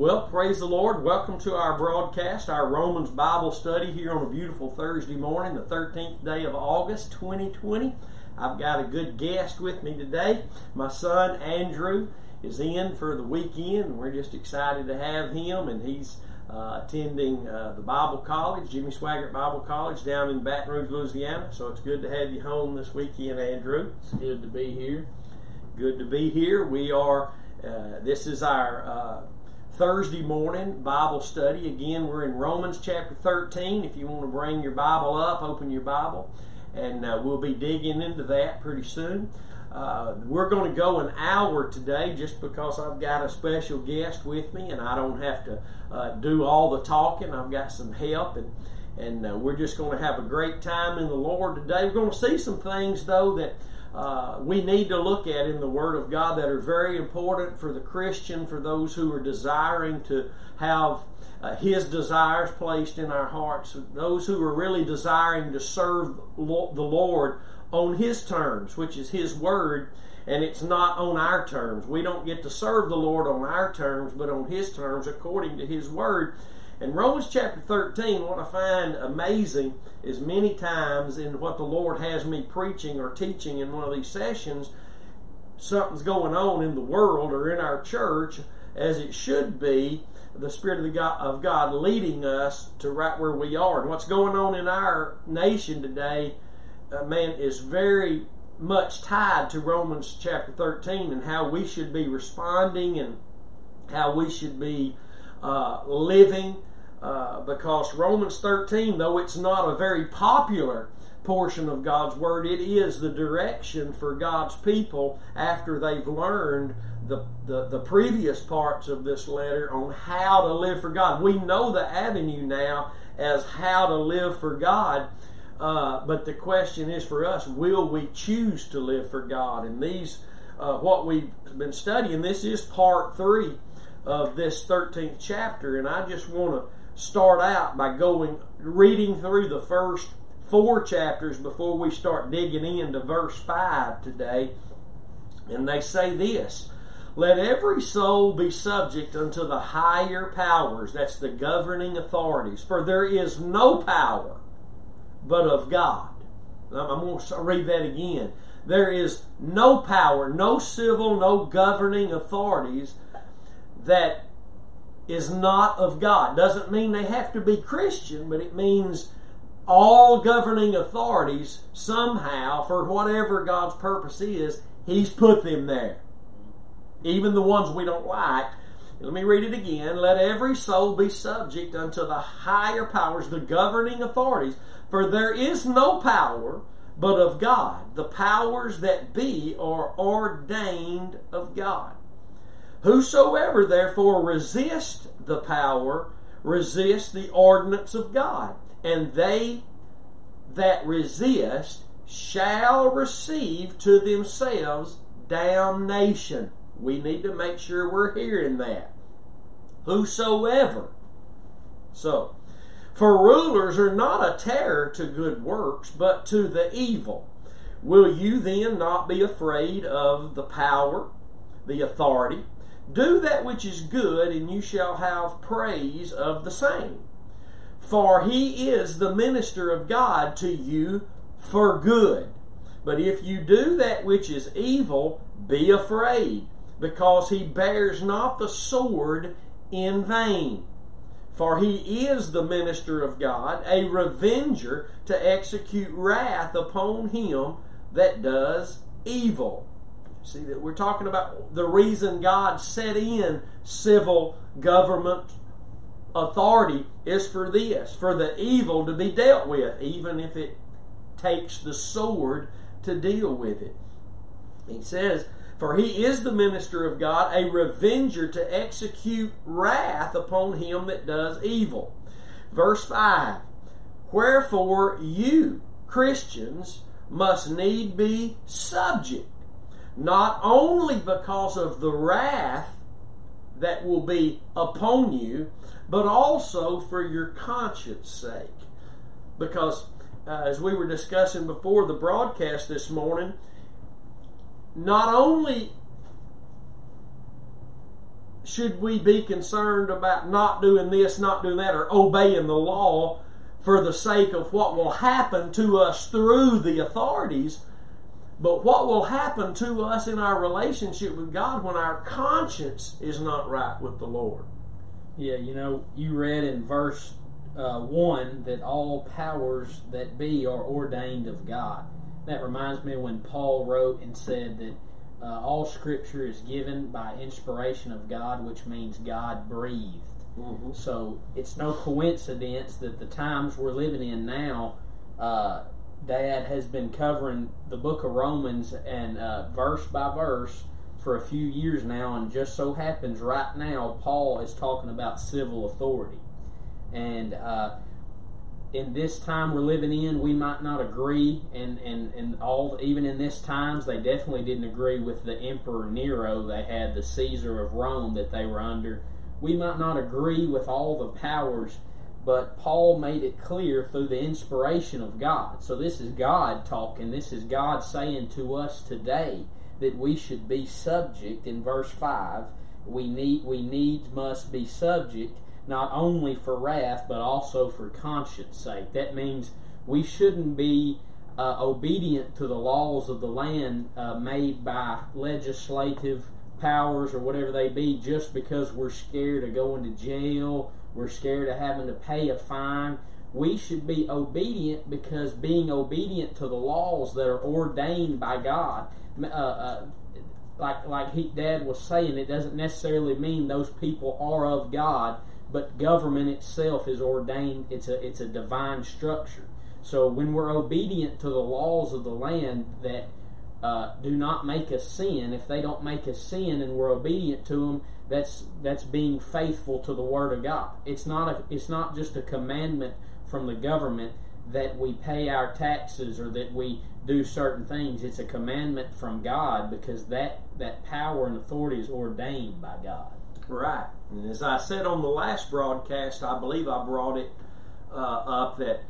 Well, praise the Lord. Welcome to our broadcast, our Romans Bible study here on a beautiful Thursday morning, the 13th day of August 2020. I've got a good guest with me today. My son Andrew is in for the weekend, we're just excited to have him, and he's uh, attending uh, the Bible College, Jimmy Swaggart Bible College, down in Baton Rouge, Louisiana. So it's good to have you home this weekend, Andrew. It's good to be here. Good to be here. We are, uh, this is our uh, Thursday morning Bible study. Again, we're in Romans chapter 13. If you want to bring your Bible up, open your Bible, and uh, we'll be digging into that pretty soon. Uh, we're going to go an hour today just because I've got a special guest with me and I don't have to uh, do all the talking. I've got some help and and uh, we're just going to have a great time in the Lord today. We're going to see some things though that uh, we need to look at in the Word of God that are very important for the Christian, for those who are desiring to have uh, His desires placed in our hearts, those who are really desiring to serve the Lord on His terms, which is His Word, and it's not on our terms. We don't get to serve the Lord on our terms, but on His terms according to His Word. In Romans chapter 13, what I find amazing is many times in what the Lord has me preaching or teaching in one of these sessions, something's going on in the world or in our church as it should be, the Spirit of, the God, of God leading us to right where we are. And what's going on in our nation today, uh, man, is very much tied to Romans chapter 13 and how we should be responding and how we should be uh, living uh, because Romans 13, though it's not a very popular portion of God's Word, it is the direction for God's people after they've learned the, the, the previous parts of this letter on how to live for God. We know the avenue now as how to live for God. Uh, but the question is for us, will we choose to live for God? And these, uh, what we've been studying, this is part three of this 13th chapter. And I just want to start out by going reading through the first four chapters before we start digging into verse 5 today. And they say this Let every soul be subject unto the higher powers, that's the governing authorities, for there is no power but of God. I'm going to read that again. There is no power, no civil, no governing authorities that is not of God. Doesn't mean they have to be Christian, but it means all governing authorities somehow, for whatever God's purpose is, He's put them there. Even the ones we don't like. Let me read it again. Let every soul be subject unto the higher powers, the governing authorities, for there is no power but of God. The powers that be are ordained of God. Whosoever therefore resist the power resist the ordinance of God, and they that resist shall receive to themselves damnation. We need to make sure we're hearing that. Whosoever. So, for rulers are not a terror to good works, but to the evil. Will you then not be afraid of the power, the authority? Do that which is good, and you shall have praise of the same. For he is the minister of God to you for good. But if you do that which is evil, be afraid, because he bears not the sword in vain. For he is the minister of God, a revenger to execute wrath upon him that does evil. See that we're talking about the reason God set in civil government authority is for this, for the evil to be dealt with, even if it takes the sword to deal with it. He says, For he is the minister of God, a revenger to execute wrath upon him that does evil. Verse 5 Wherefore you, Christians, must need be subject not only because of the wrath that will be upon you, but also for your conscience sake. Because, uh, as we were discussing before the broadcast this morning, not only should we be concerned about not doing this, not doing that, or obeying the law for the sake of what will happen to us through the authorities? But what will happen to us in our relationship with God when our conscience is not right with the Lord? Yeah, you know, you read in verse uh, 1 that all powers that be are ordained of God. That reminds me when Paul wrote and said that uh, all scripture is given by inspiration of God, which means God breathed. Mm-hmm. So it's no coincidence that the times we're living in now, uh, Dad has been covering the book of Romans and uh, verse by verse for a few years now, and just so happens right now Paul is talking about civil authority. And uh, in this time we're living in, we might not agree, and, and, and all even in this times, they definitely didn't agree with the Emperor Nero. They had the Caesar of Rome that they were under. We might not agree with all the powers, but Paul made it clear through the inspiration of God. So this is God talking. This is God saying to us today that we should be subject. In verse five, we need we needs must be subject not only for wrath, but also for conscience sake. That means we shouldn't be uh, obedient to the laws of the land uh, made by legislative powers or whatever they be just because we're scared of going to jail, we're scared of having to pay a fine. We should be obedient because being obedient to the laws that are ordained by God, uh, uh like like he, Dad was saying, it doesn't necessarily mean those people are of God but government itself is ordained it's a it's a divine structure so when we're obedient to the laws of the land that uh, do not make us sin if they don't make us sin and we're obedient to them that's that's being faithful to the word of god. It's not a it's not just a commandment from the government that we pay our taxes or that we do certain things. It's a commandment from god because that that power and authority is ordained by god. Right. And as I said on the last broadcast, I believe I brought it uh, up that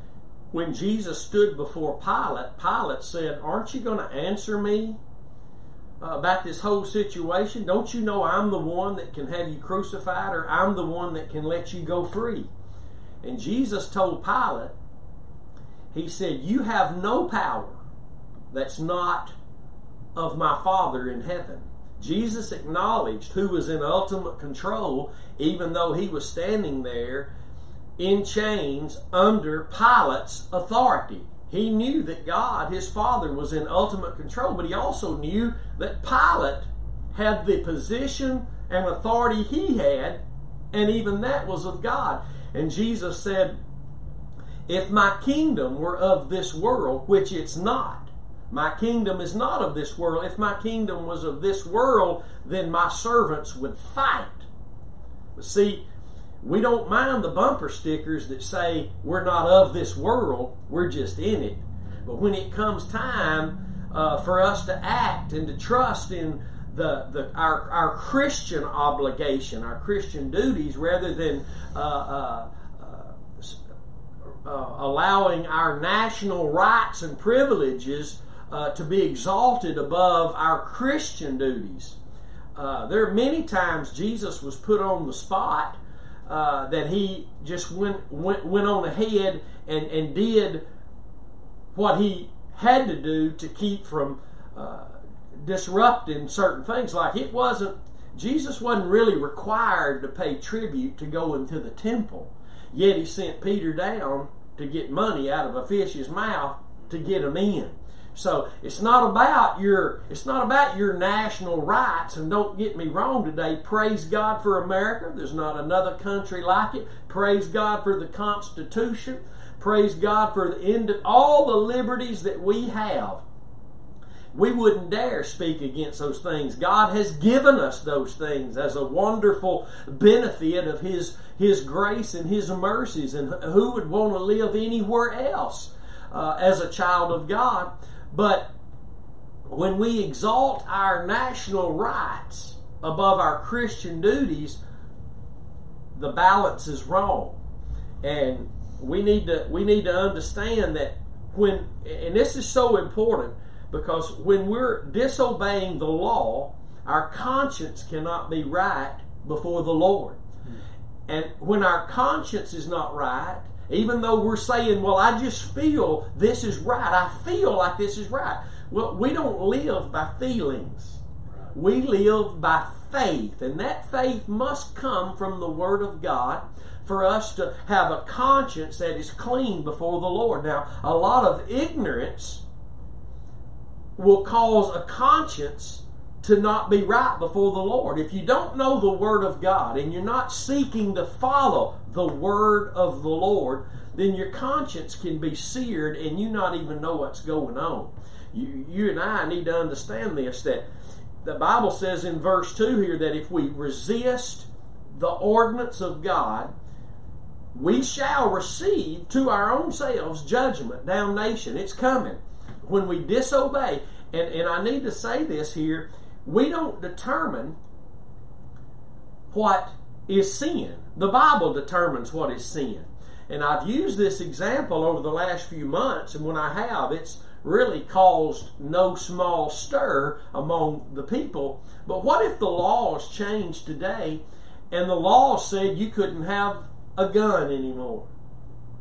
when Jesus stood before Pilate, Pilate said, Aren't you going to answer me uh, about this whole situation? Don't you know I'm the one that can have you crucified, or I'm the one that can let you go free? And Jesus told Pilate, He said, You have no power that's not of my Father in heaven. Jesus acknowledged who was in ultimate control, even though he was standing there in chains under Pilate's authority. He knew that God, his Father, was in ultimate control, but he also knew that Pilate had the position and authority he had, and even that was of God. And Jesus said, If my kingdom were of this world, which it's not, my kingdom is not of this world. If my kingdom was of this world, then my servants would fight. But see, we don't mind the bumper stickers that say we're not of this world, we're just in it. But when it comes time uh, for us to act and to trust in the, the our, our Christian obligation, our Christian duties, rather than uh, uh, uh, uh allowing our national rights and privileges uh, to be exalted above our Christian duties. There are many times Jesus was put on the spot uh, that he just went, went, went on ahead and, and did what he had to do to keep from uh, disrupting certain things. Like it wasn't, Jesus wasn't really required to pay tribute to go into the temple, yet he sent Peter down to get money out of a fish's mouth to get him in. So it's not about your it's not about your national rights. And don't get me wrong today. Praise God for America. There's not another country like it. Praise God for the Constitution. Praise God for the end of all the liberties that we have. We wouldn't dare speak against those things. God has given us those things as a wonderful benefit of His His grace and His mercies. And who would want to live anywhere else uh, as a child of God? But when we exalt our national rights above our Christian duties, the balance is wrong. And we need to we need to understand that when and this is so important because when we're disobeying the law, our conscience cannot be right before the Lord. Hmm. And when our conscience is not right, even though we're saying, well, I just feel this is right, I feel like this is right. Well, we don't live by feelings. We live by faith, and that faith must come from the Word of God for us to have a conscience that is clean before the Lord. Now, a lot of ignorance will cause a conscience to not be right before the Lord. If you don't know the Word of God and you're not seeking to follow the Word of the Lord, then your conscience can be seared and you not even know what's going on. You, you and I need to understand this that the Bible says in verse 2 here that if we resist the ordinance of God, we shall receive to our own selves judgment, damnation. It's coming. When we disobey, and, and I need to say this here, we don't determine what is sin. The Bible determines what is sin. And I've used this example over the last few months, and when I have, it's really caused no small stir among the people. But what if the laws changed today and the law said you couldn't have a gun anymore?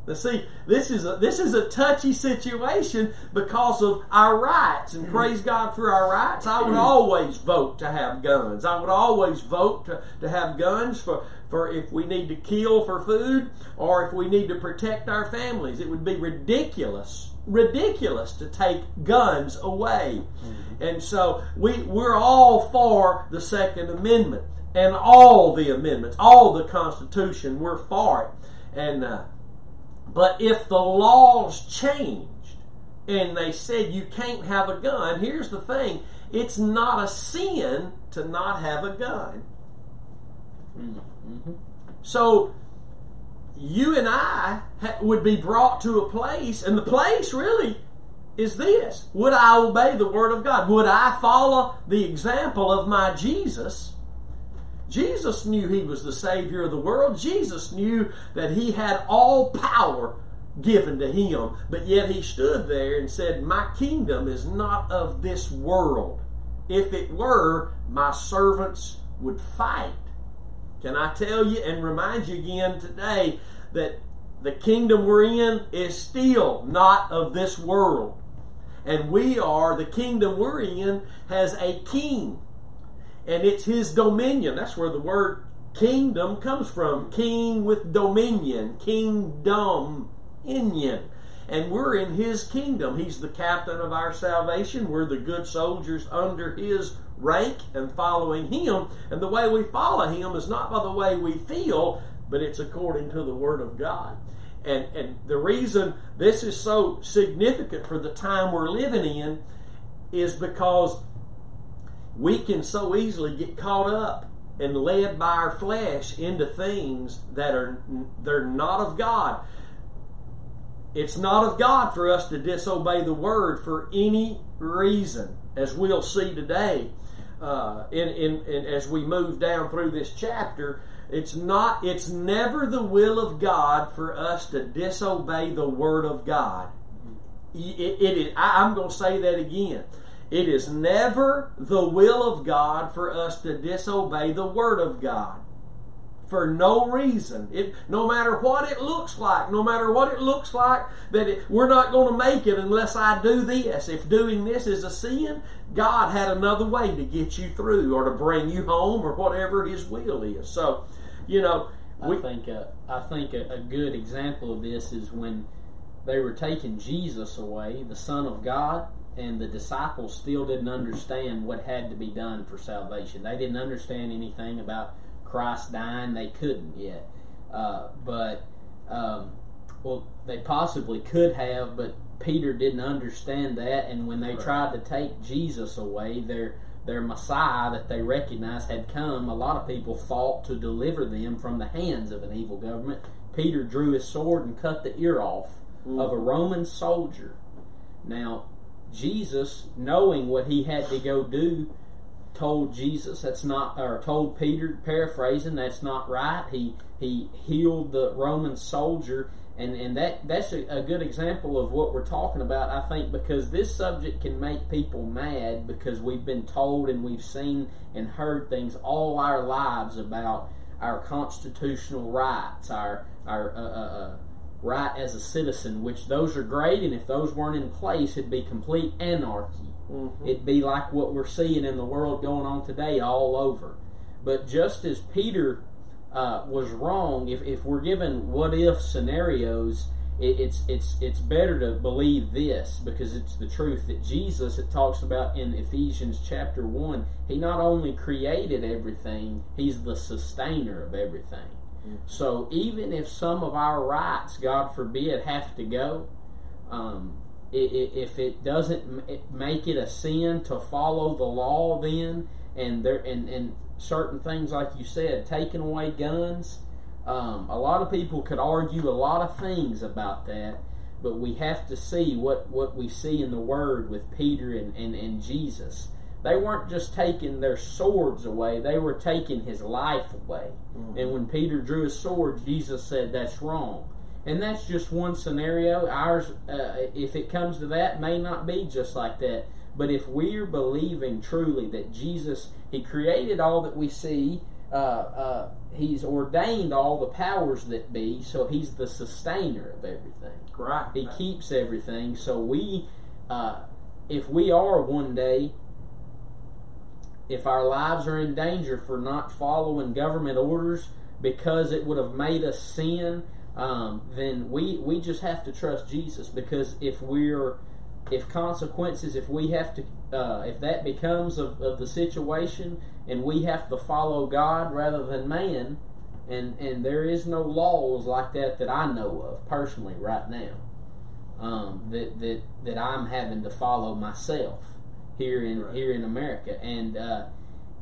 Now, see, this is a, this is a touchy situation because of our rights, and praise God for our rights. I would always vote to have guns. I would always vote to, to have guns for, for if we need to kill for food or if we need to protect our families. It would be ridiculous, ridiculous to take guns away. Mm-hmm. And so we, we're all for the Second Amendment and all the amendments, all the Constitution. We're for it. And uh, but if the laws changed and they said you can't have a gun, here's the thing it's not a sin to not have a gun. Mm-hmm. So you and I would be brought to a place, and the place really is this Would I obey the Word of God? Would I follow the example of my Jesus? Jesus knew he was the Savior of the world. Jesus knew that he had all power given to him. But yet he stood there and said, My kingdom is not of this world. If it were, my servants would fight. Can I tell you and remind you again today that the kingdom we're in is still not of this world. And we are, the kingdom we're in has a king and it's his dominion. That's where the word kingdom comes from. King with dominion, kingdom, Indian. And we're in his kingdom. He's the captain of our salvation. We're the good soldiers under his rank and following him. And the way we follow him is not by the way we feel, but it's according to the word of God. And, and the reason this is so significant for the time we're living in is because we can so easily get caught up and led by our flesh into things that are they're not of God. It's not of God for us to disobey the word for any reason, as we'll see today. Uh, in, in, in, as we move down through this chapter, it's not. It's never the will of God for us to disobey the word of God. It, it, it I, I'm going to say that again. It is never the will of God for us to disobey the Word of God for no reason. It, no matter what it looks like, no matter what it looks like, that it, we're not going to make it unless I do this. If doing this is a sin, God had another way to get you through or to bring you home or whatever His will is. So, you know, we, I think uh, I think a, a good example of this is when they were taking Jesus away, the Son of God and the disciples still didn't understand what had to be done for salvation. They didn't understand anything about Christ dying. They couldn't yet. Uh, but, um, well, they possibly could have, but Peter didn't understand that. And when they right. tried to take Jesus away, their their Messiah that they recognized had come, a lot of people fought to deliver them from the hands of an evil government. Peter drew his sword and cut the ear off mm-hmm. of a Roman soldier. Now, Jesus, knowing what he had to go do told Jesus that's not, or told Peter, paraphrasing, that's not right. He he healed the Roman soldier, and and that that's a, a good example of what we're talking about. I think because this subject can make people mad because we've been told and we've seen and heard things all our lives about our constitutional rights, our our uh, uh, uh right as a citizen, which those are great, and if those weren't in place, it'd be complete anarchy. Mm-hmm. It'd be like what we're seeing in the world going on today all over. But just as Peter uh, was wrong, if, if we're given what if scenarios, it, it's it's it's better to believe this because it's the truth that Jesus it talks about in Ephesians chapter one. He not only created everything, he's the sustainer of everything. So even if some of our rights, God forbid, have to go, um, if it doesn't make it a sin to follow the law, then and there and, and certain things like you said, taking away guns. Um, a lot of people could argue a lot of things about that, but we have to see what, what we see in the Word with Peter and, and, and Jesus. They weren't just taking their swords away, they were taking his life away. Mm-hmm. And when Peter drew his sword, Jesus said, That's wrong. And that's just one scenario. Ours, uh, if it comes to that, may not be just like that. But if we're believing truly that Jesus, He created all that we see, uh, uh, He's ordained all the powers that be, so He's the sustainer of everything. Right. He keeps everything. So we, uh, if we are one day, if our lives are in danger for not following government orders because it would have made us sin, um, then we we just have to trust Jesus. Because if we're if consequences, if we have to, uh, if that becomes of, of the situation and we have to follow God rather than man, and, and there is no laws like that that I know of personally right now, um, that, that, that I'm having to follow myself here in, right. here in America. And, uh,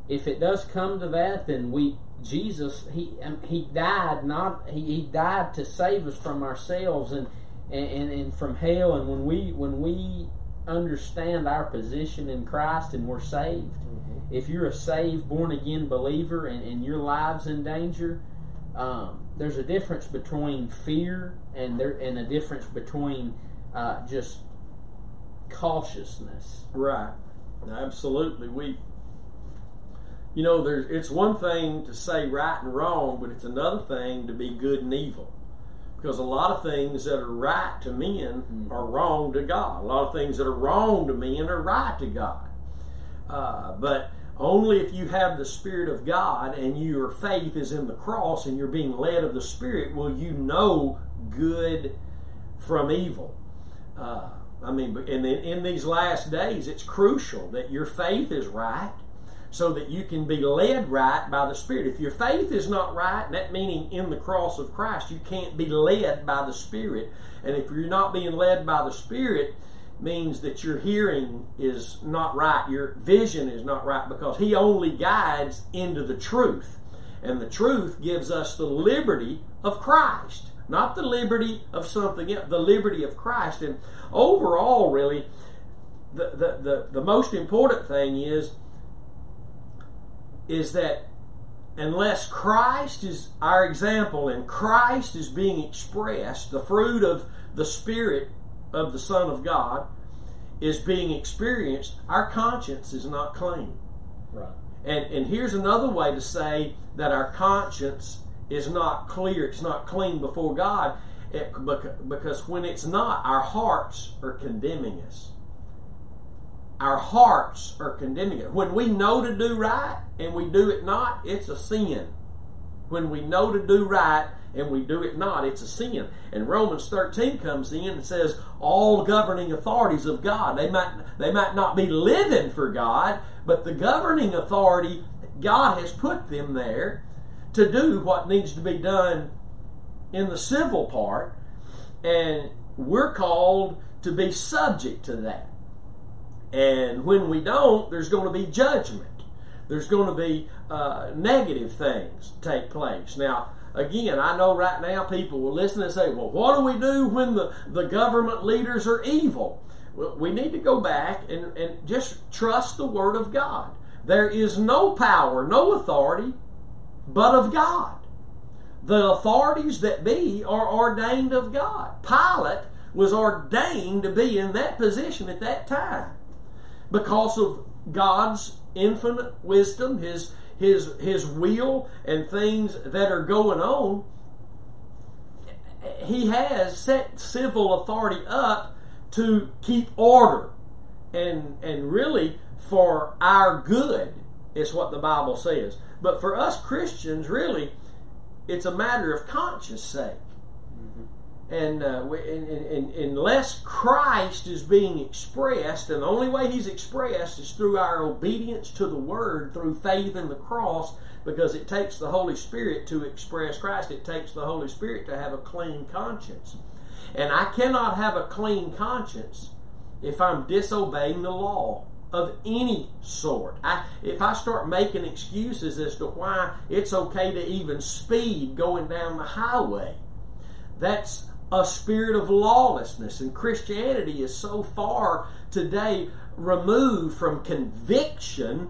if it does come to that, then we, Jesus, he, um, he died not, he, he died to save us from ourselves and, and, and, and from hell. And when we when we understand our position in Christ and we're saved, mm-hmm. if you're a saved, born again believer and, and your life's in danger, um, there's a difference between fear and there and a difference between uh, just cautiousness. Right. Absolutely. We you know, there's it's one thing to say right and wrong, but it's another thing to be good and evil because a lot of things that are right to men mm-hmm. are wrong to God. A lot of things that are wrong to men are right to God. Uh, but only if you have the Spirit of God and your faith is in the cross and you're being led of the Spirit will you know good from evil. Uh, I mean, and in, in these last days, it's crucial that your faith is right so that you can be led right by the Spirit. If your faith is not right, that meaning in the cross of Christ, you can't be led by the Spirit. And if you're not being led by the Spirit, means that your hearing is not right, your vision is not right, because He only guides into the truth. And the truth gives us the liberty of Christ, not the liberty of something else, the liberty of Christ. And overall, really, the, the, the, the most important thing is is that unless Christ is our example and Christ is being expressed, the fruit of the Spirit of the Son of God is being experienced, our conscience is not clean. Right. And and here's another way to say that our conscience is not clear, it's not clean before God, it, because when it's not, our hearts are condemning us our hearts are condemning it. When we know to do right and we do it not, it's a sin. When we know to do right and we do it not, it's a sin. And Romans 13 comes in and says all governing authorities of God, they might they might not be living for God, but the governing authority, God has put them there to do what needs to be done in the civil part, and we're called to be subject to that. And when we don't, there's going to be judgment. There's going to be uh, negative things take place. Now, again, I know right now people will listen and say, well, what do we do when the, the government leaders are evil? Well, we need to go back and, and just trust the Word of God. there is no power, no authority, but of God. The authorities that be are ordained of God. Pilate was ordained to be in that position at that time because of God's infinite wisdom, his his his will and things that are going on. He has set civil authority up to keep order and and really for our good is what the Bible says. But for us Christians, really, it's a matter of conscience sake. And, uh, and, and, unless Christ is being expressed, and the only way He's expressed is through our obedience to the Word, through faith in the cross, because it takes the Holy Spirit to express Christ. It takes the Holy Spirit to have a clean conscience. And I cannot have a clean conscience if I'm disobeying the law of any sort. I, if I start making excuses as to why it's okay to even speed going down the highway, that's a spirit of lawlessness. And Christianity is so far today removed from conviction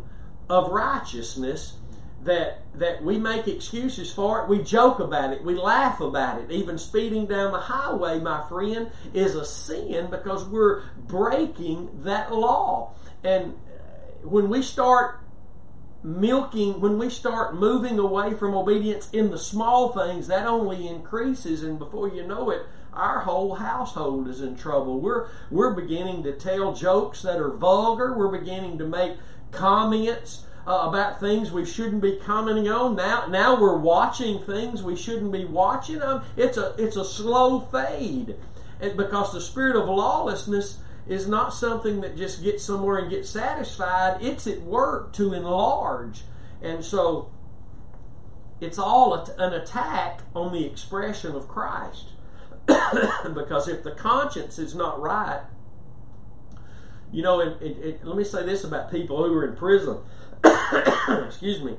of righteousness that that we make excuses for it. We joke about it. We laugh about it. Even speeding down the highway, my friend, is a sin because we're breaking that law. And when we start milking, when we start moving away from obedience in the small things, that only increases, and before you know it, our whole household is in trouble. We're we're beginning to tell jokes that are vulgar. We're beginning to make comments uh, about things we shouldn't be commenting on. Now now we're watching things we shouldn't be watching. Um, it's a it's a slow fade, and because the spirit of lawlessness is not something that just gets somewhere and gets satisfied. It's at work to enlarge. And so it's all an attack on the expression of Christ. because if the conscience is not right, you know, it, it, it, let me say this about people who are in prison. Excuse me.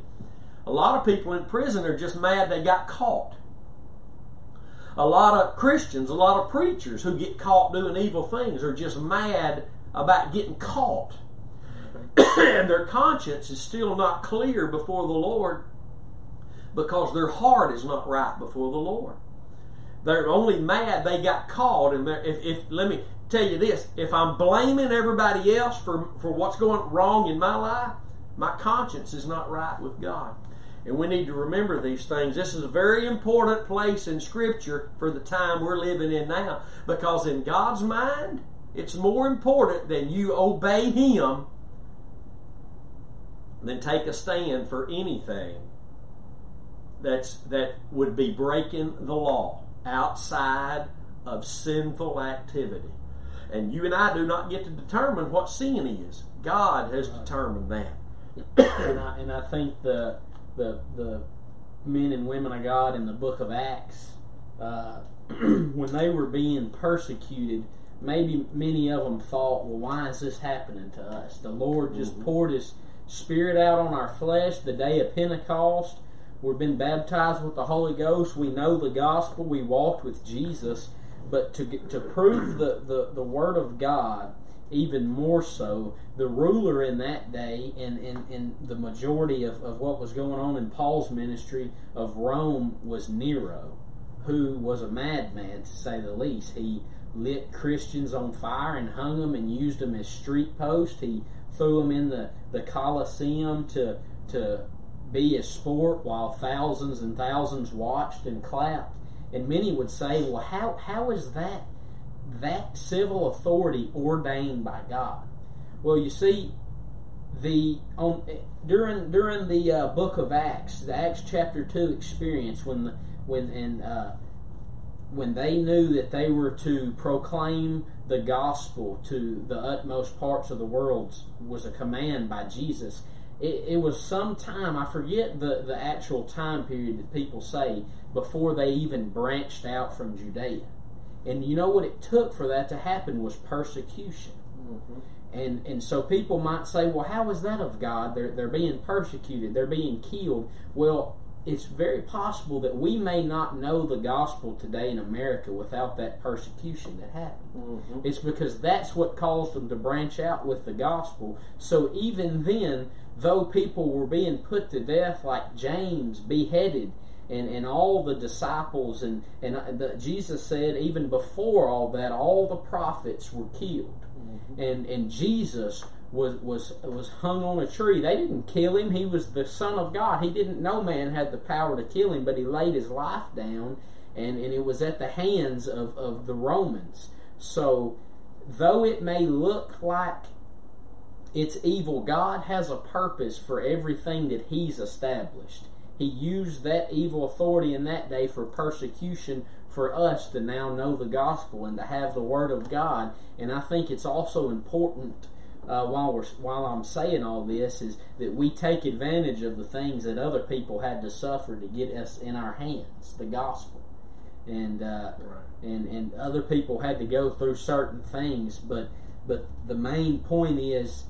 A lot of people in prison are just mad they got caught a lot of Christians, a lot of preachers who get caught doing evil things are just mad about getting caught. and their conscience is still not clear before the Lord because their heart is not right before the Lord. They're only mad they got caught. And if, if let me tell you this: if I'm blaming everybody else for for what's going wrong in my life, my conscience is not right with God. And we need to remember these things. This is a very important place in Scripture for the time we're living in now. Because in God's mind, it's more important that you obey Him than take a stand for anything that's that would be breaking the law outside of sinful activity. And you and I do not get to determine what sin is. God has determined that. and, I, and I think the the the men and women of God in the book of Acts, uh, when they were being persecuted, maybe many of them thought, well, why is this happening to us? The Lord just mm-hmm. poured His Spirit out on our flesh the day of Pentecost. We've been baptized with the Holy Ghost. We know the gospel. We walked with Jesus. But to, to prove the, the, the Word of God, even more so, the ruler in that day and in, in, the majority of, of what was going on in Paul's ministry of Rome was Nero, who was a madman to say the least. He lit Christians on fire and hung them and used them as street posts. He threw them in the, the Colosseum to, to be a sport while thousands and thousands watched and clapped. And many would say, well, how, how is that that civil authority ordained by God. Well, you see, the on during during the uh, book of Acts, the Acts chapter two experience when the, when and uh, when they knew that they were to proclaim the gospel to the utmost parts of the world was a command by Jesus. It, it was some time I forget the the actual time period that people say before they even branched out from Judea and you know what it took for that to happen was persecution. Mm-hmm. And and so people might say, well, how is that of God? They're they're being persecuted, they're being killed. Well, it's very possible that we may not know the gospel today in America without that persecution that happened. Mhm. It's because that's what caused them to branch out with the gospel. So even then, though people were being put to death, like James beheaded, and, and all the disciples, and, and uh, the, Jesus said, even before all that, all the prophets were killed. And, and Jesus was, was, was hung on a tree. They didn't kill him. He was the Son of God. He didn't know man had the power to kill him, but he laid his life down, and, and it was at the hands of, of the Romans. So, though it may look like it's evil, God has a purpose for everything that He's established. He used that evil authority in that day for persecution for us to now know the gospel and to have the Word of God. And I think it's also important uh, while we're while I'm saying all this is that we take advantage of the things that other people had to suffer to get us in our hands, the gospel, and uh, Right. and and other people had to go through certain things, but but the main point is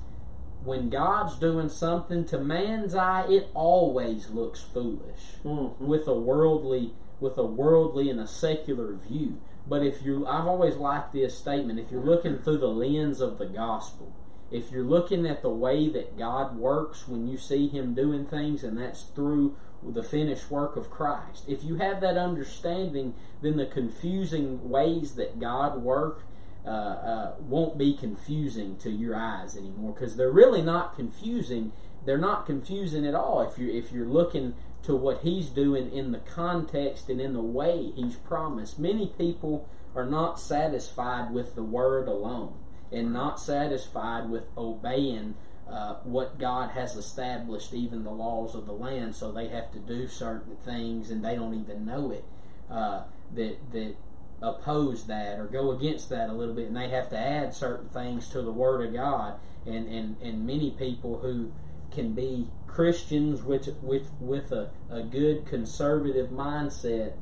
when God's doing something to man's eye, it always looks foolish Mhm. with a worldly with a worldly and a secular view. But if you I've always liked this statement, if you're looking through the lens of the gospel, if you're looking at the way that God works when you see him doing things and that's through the finished work of Christ. If you have that understanding, then the confusing ways that God work uh, uh, won't be confusing to your eyes anymore because they're really not confusing. They're not confusing at all if you if you're looking to what He's doing in the context and in the way He's promised. Many people are not satisfied with the Word alone and not satisfied with obeying uh, what God has established, even the laws of the land. So they have to do certain things and they don't even know it. Uh, that that oppose that or go against that a little bit, and they have to add certain things to the Word of God. And and, and many people who can be Christians with with with a, a good conservative mindset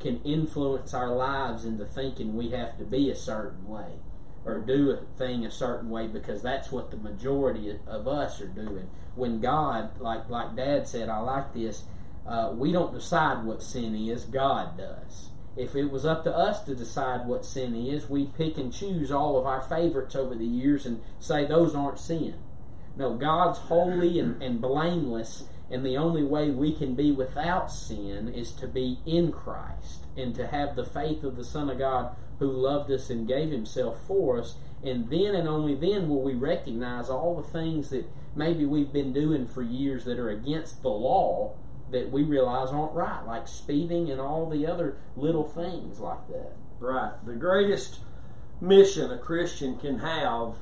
can influence our lives into thinking we have to be a certain way or do a thing a certain way because that's what the majority of us are doing. When God, like like Dad said, I like this. Uh, we don't decide what sin is; God does. If it was up to us to decide what sin is, we'd pick and choose all of our favorites over the years and say those aren't sin. No, God's holy and, and blameless, and the only way we can be without sin is to be in Christ and to have the faith of the Son of God who loved us and gave Himself for us. And then and only then will we recognize all the things that maybe we've been doing for years that are against the law that we realize aren't right, like speeding and all the other little things like that. Right. The greatest mission a Christian can have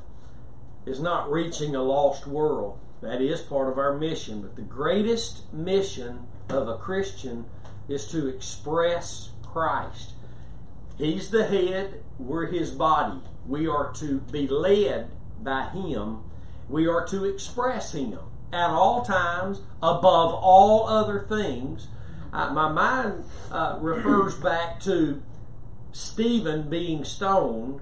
is not reaching a lost world. That is part of our mission. But the greatest mission of a Christian is to express Christ. He's the head, we're his body. We are to be led by him, we are to express him at all times, above all other things. Uh, my mind uh, refers back to Stephen being stoned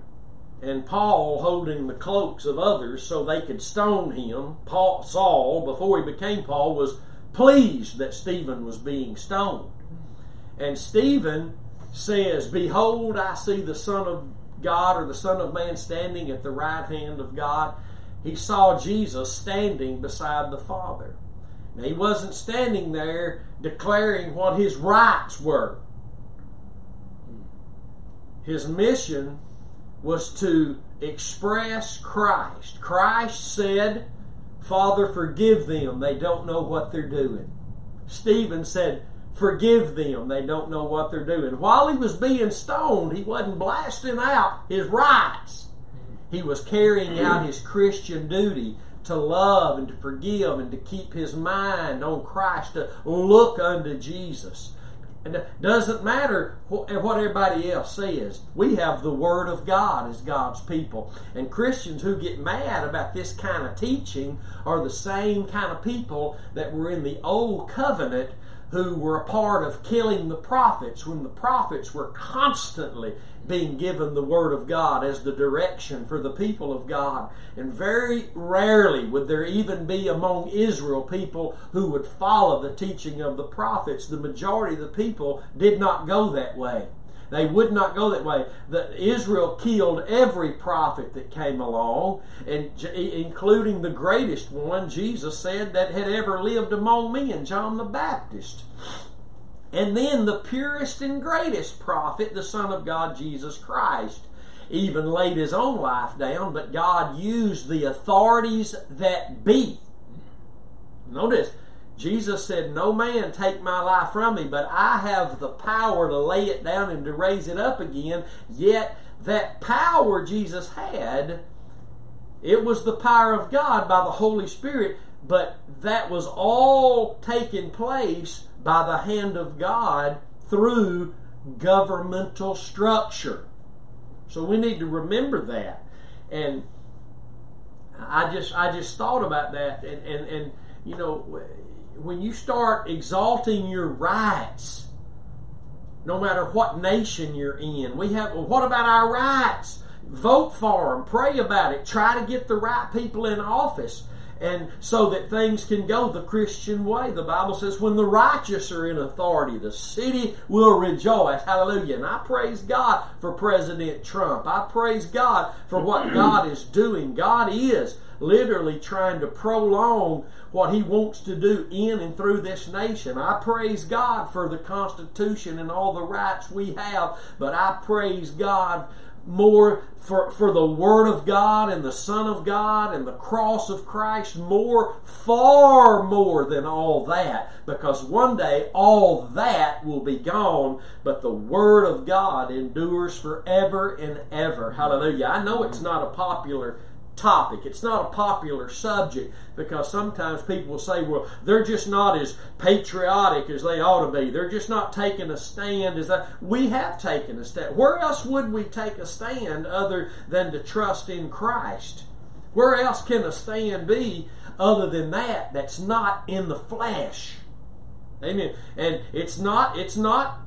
and Paul holding the cloaks of others so they could stone him. Paul, Saul, before he became Paul, was pleased that Stephen was being stoned. And Stephen says, Behold, I see the Son of God or the Son of Man standing at the right hand of God. He saw Jesus standing beside the Father. Now, he wasn't standing there declaring what his rights were. His mission was to express Christ. Christ said, Father, forgive them. They don't know what they're doing. Stephen said, Forgive them. They don't know what they're doing. While he was being stoned, he wasn't blasting out his rights. He was carrying out his Christian duty to love and to forgive and to keep his mind on Christ, to look unto Jesus. And it doesn't matter what everybody else says. We have the Word of God as God's people. And Christians who get mad about this kind of teaching are the same kind of people that were in the Old Covenant who were a part of killing the prophets when the prophets were constantly being given the Word of God as the direction for the people of God. And very rarely would there even be among Israel people who would follow the teaching of the prophets. The majority of the people did not go that way. They would not go that way. The, Israel killed every prophet that came along, and including the greatest one, Jesus said, that had ever lived among men, John the Baptist. And then the purest and greatest prophet, the Son of God, Jesus Christ, even laid his own life down, but God used the authorities that be. Notice, Jesus said, No man take my life from me, but I have the power to lay it down and to raise it up again. Yet that power Jesus had, it was the power of God by the Holy Spirit, but that was all taking place by the hand of God through governmental structure. So we need to remember that. And I just I just thought about that and, and, and you know when you start exalting your rights, no matter what nation you're in, we have, well, what about our rights? Vote for them, pray about it, try to get the right people in office and so that things can go the Christian way. The Bible says, when the righteous are in authority, the city will rejoice. Hallelujah. And I praise God for President Trump. I praise God for what God is doing. God is literally trying to prolong what he wants to do in and through this nation. I praise God for the Constitution and all the rights we have, but I praise God more for, for the Word of God and the Son of God and the cross of Christ, more, far more than all that, because one day all that will be gone, but the Word of God endures forever and ever. Hallelujah. I know it's not a popular topic. It's not a popular subject because sometimes people will say, well, they're just not as patriotic as they ought to be. They're just not taking a stand as that. We have taken a stand. Where else would we take a stand other than to trust in Christ? Where else can a stand be other than that that's not in the flesh? Amen. And it's not it's not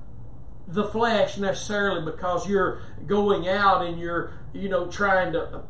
the flesh necessarily because you're going out and you're you know trying to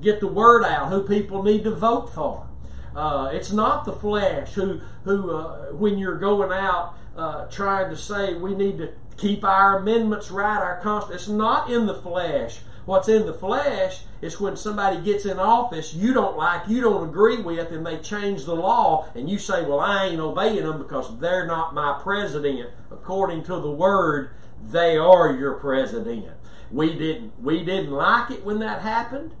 get the word out who people need to vote for. Uh, it's not the flesh who, who uh, when you're going out uh, trying to say we need to keep our amendments right, our constitution. It's not in the flesh. What's in the flesh is when somebody gets in office you don't like, you don't agree with, and they change the law, and you say, Well, I ain't obeying them because they're not my president. According to the word, they are your president. We didn't we didn't like it when that happened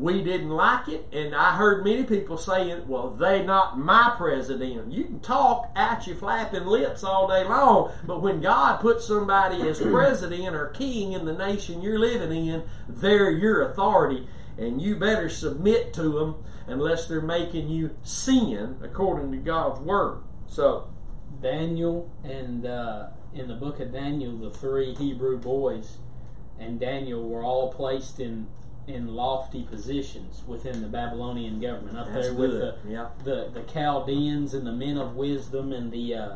we didn't like it, and I heard many people saying, "Well, they not my president." You can talk at your flapping lips all day long, but when God puts somebody as president or king in the nation you're living in, they're your authority, and you better submit to them unless they're making you sin according to God's word. So, Daniel and uh, in the book of Daniel, the three Hebrew boys and Daniel were all placed in in lofty positions within the Babylonian government. Up That's there with the, yeah. the the Chaldeans and the men of wisdom and the uh,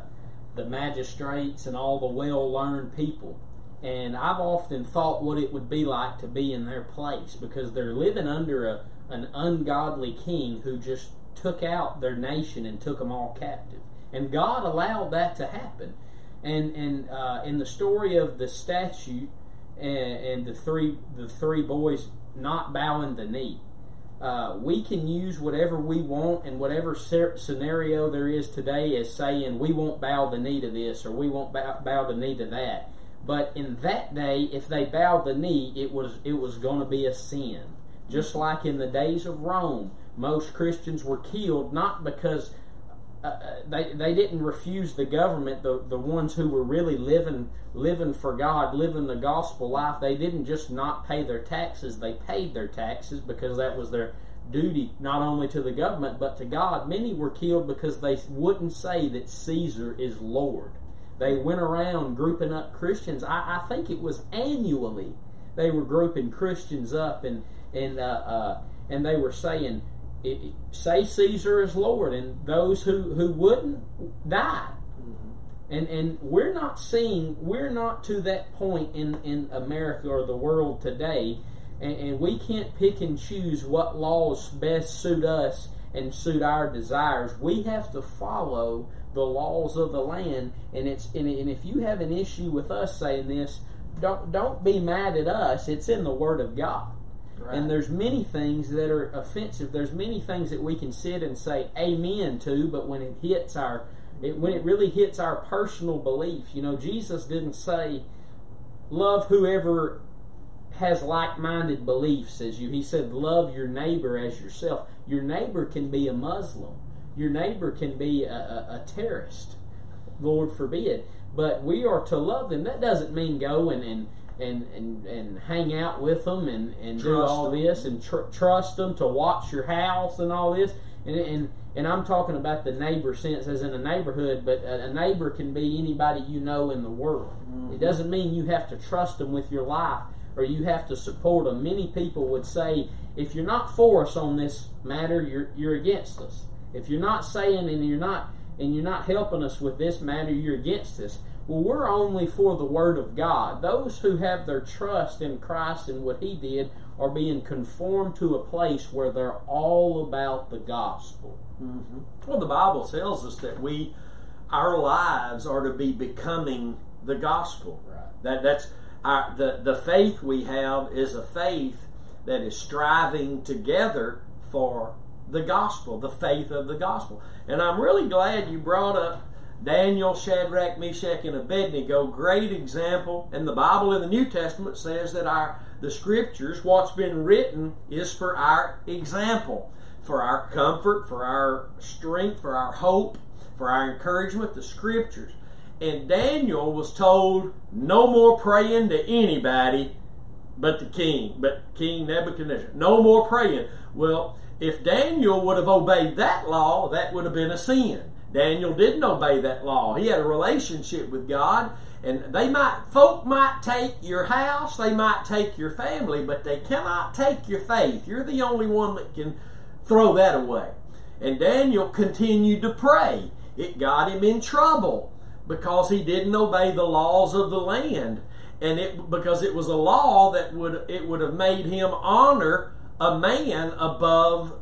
the magistrates and all the well learned people. And I've often thought what it would be like to be in their place because they're living under a, an ungodly king who just took out their nation and took them all captive. And God allowed that to happen. And and uh, in the story of the statue and, and the three the three boys not bowing the knee. Uh, we can use whatever we want and whatever scenario there is today as saying we won't bow the knee to this or we won't bow, bow the knee to that. But in that day, if they bowed the knee, it was it was going to be a sin. Just like in the days of Rome, most Christians were killed not because uh, they they didn't refuse the government. The the ones who were really living living for God, living the gospel life, they didn't just not pay their taxes. They paid their taxes because that was their duty not only to the government but to God. Many were killed because they wouldn't say that Caesar is Lord. They went around grouping up Christians. I, I think it was annually they were grouping Christians up and and uh, uh, and they were saying say Caesar is Lord, and those who, who wouldn't die. Mm-hmm. And and we're not seeing we're not to that point in, in America or the world today and, and we can't pick and choose what laws best suit us and suit our desires. We have to follow the laws of the land and it's and, and if you have an issue with us saying this, don't don't be mad at us. It's in the Word of God. Right. And there's many things that are offensive. There's many things that we can sit and say amen to, but when it hits our it, when it really hits our personal belief, you know, Jesus didn't say love whoever has like-minded beliefs as you. He said love your neighbor as yourself. Your neighbor can be a Muslim. Your neighbor can be a, a, a terrorist. Lord forbid. But we are to love them. That doesn't mean go and, and and, and, and hang out with them and, and do all them. this and tr- trust them to watch your house and all this. And, and, and I'm talking about the neighbor sense as in a neighborhood, but a, a neighbor can be anybody you know in the world. It mm-hmm. doesn't mean you have to trust them with your life or you have to support them. Many people would say, if you're not for us on this matter, you're, you're against us. If you're not saying and you're not and you're not helping us with this matter, you're against us. Well, we're only for the Word of God. Those who have their trust in Christ and what He did are being conformed to a place where they're all about the gospel. Mm-hmm. Well, the Bible tells us that we, our lives are to be becoming the gospel. Right. That that's our the the faith we have is a faith that is striving together for the gospel, the faith of the gospel. And I'm really glad you brought up Daniel, Shadrach, Meshach, and Abednego. Great example. And the Bible in the New Testament says that our the scriptures, what's been written, is for our example, for our comfort, for our strength, for our hope, for our encouragement. The scriptures. And Daniel was told no more praying to anybody but the king, but King Nebuchadnezzar. No more praying. Well, if Daniel would have obeyed that law, that would have been a sin. Daniel didn't obey that law. He had a relationship with God, and they might folk might take your house, they might take your family, but they cannot take your faith. You're the only one that can throw that away. And Daniel continued to pray. It got him in trouble because he didn't obey the laws of the land. And it because it was a law that would it would have made him honor a man above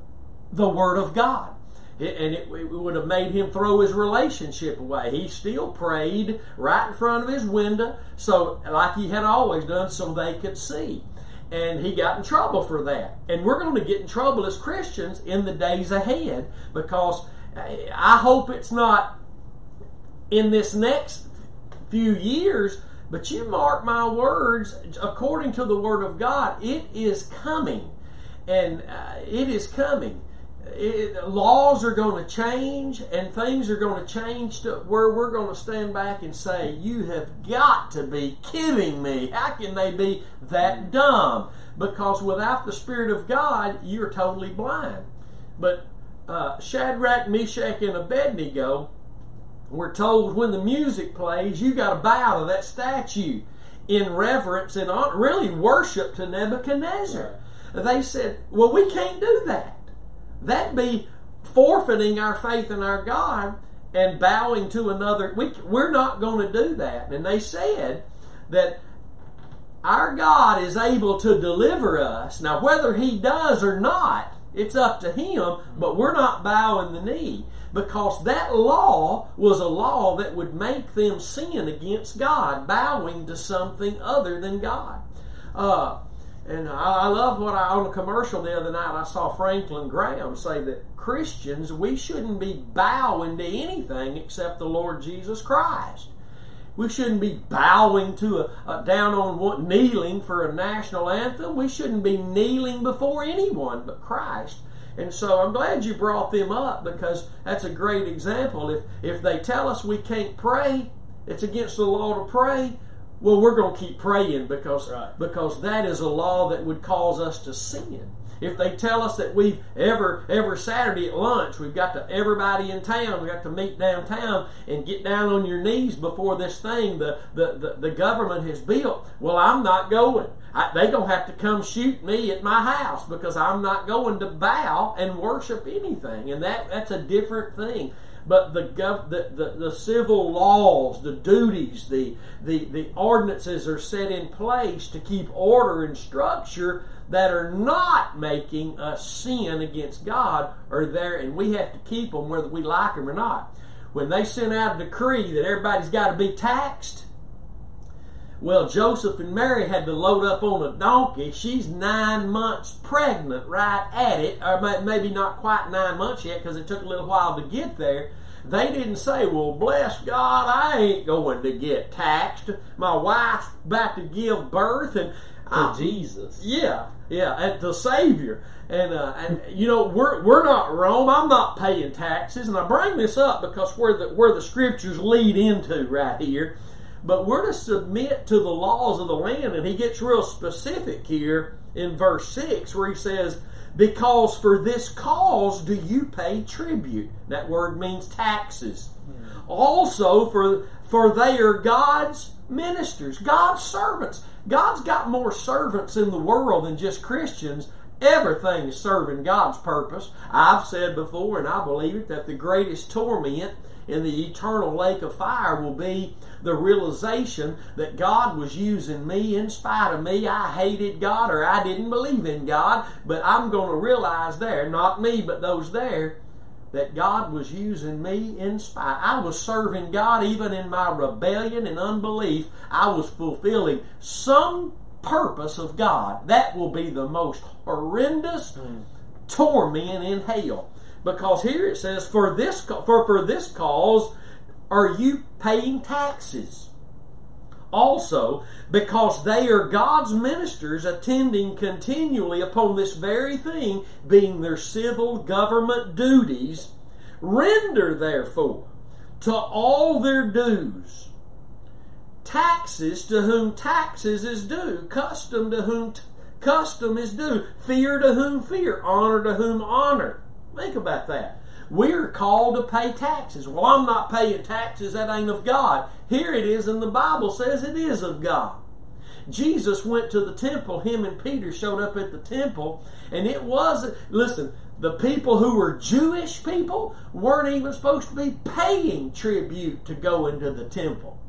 the word of God. And it, it would have made him throw his relationship away. He still prayed right in front of his window, so like he had always done, so they could see. And he got in trouble for that. And we're going to get in trouble as Christians in the days ahead because I hope it's not in this next few years, but you mark my words, according to the Word of God, it is coming. And uh, it is coming. It, laws are going to change, and things are going to change to where we're going to stand back and say, You have got to be kidding me. How can they be that dumb? Because without the Spirit of God, you're totally blind. But uh, Shadrach, Meshach, and Abednego, we're told when the music plays, you got to bow to that statue in reverence and really worship to Nebuchadnezzar. They said, "Well, we can't do that. That'd be forfeiting our faith in our God and bowing to another. We, we're not going to do that." And they said that our God is able to deliver us. Now, whether He does or not, it's up to Him, but we're not bowing the knee because that law was a law that would make them sin against God, bowing to something other than God. Uh, and I, I love what I on a commercial the other night I saw Franklin Graham say that Christians we shouldn't be bowing to anything except the Lord Jesus Christ. We shouldn't be bowing to a, a down on one, kneeling for a national anthem. We shouldn't be kneeling before anyone but Christ. And so I'm glad you brought them up because that's a great example. If if they tell us we can't pray, it's against the law to pray. Well, we're going to keep praying because Right. because that is a law that would cause us to sin. If they tell us that we've ever every Saturday at lunch we've got to everybody in town we got to meet downtown and get down on your knees before this thing the the, the, the government has built. Well, I'm not going. I, they gonna have to come shoot me at my house because I'm not going to bow and worship anything, and that that's a different thing. But the, gov- the, the, the civil laws, the duties, the, the, the ordinances are set in place to keep order and structure that are not making us sin against God are there, and we have to keep them whether we like them or not. When they sent out a decree that everybody's got to be taxed, well, Joseph and Mary had to load up on a donkey. She's nine months pregnant right at it, or maybe not quite nine months yet because it took a little while to get there. They didn't say, Well, bless God, I ain't going to get taxed. My wife's about to give birth, and for Jesus. Yeah, yeah, at the Savior. And uh, and you know we're we're not Rome. I'm not paying taxes, and I bring this up because where the where the scriptures lead into right here but we're to submit to the laws of the land. And he gets real specific here in verse 6 where he says, Because for this cause do you pay tribute. That word means taxes. Mm. Also, for, for they are God's ministers, God's servants. God's got more servants in the world than just Christians. Everything is serving God's purpose. I've said before, and I believe it, that the greatest torment in the eternal lake of fire will be the realization that God was using me in spite of me. I hated God or I didn't believe in God, but I'm going to realize there, not me, but those there, that God was using me in spite. I was serving God even in my rebellion and unbelief. I was fulfilling some purpose of God. That will be the most horrendous mm. torment in hell. Because here it says, for this, for, for this cause are you paying taxes. Also, because they are God's ministers attending continually upon this very thing, being their civil government duties, render therefore to all their dues taxes to whom taxes is due, custom to whom t- custom is due, fear to whom fear, honor to whom honor. Think about that. We're called to pay taxes. Well, I'm not paying taxes, that ain't of God. Here it is, and the Bible says it is of God. Jesus went to the temple, him and Peter showed up at the temple, and it wasn't, listen, the people who were Jewish people weren't even supposed to be paying tribute to go into the temple.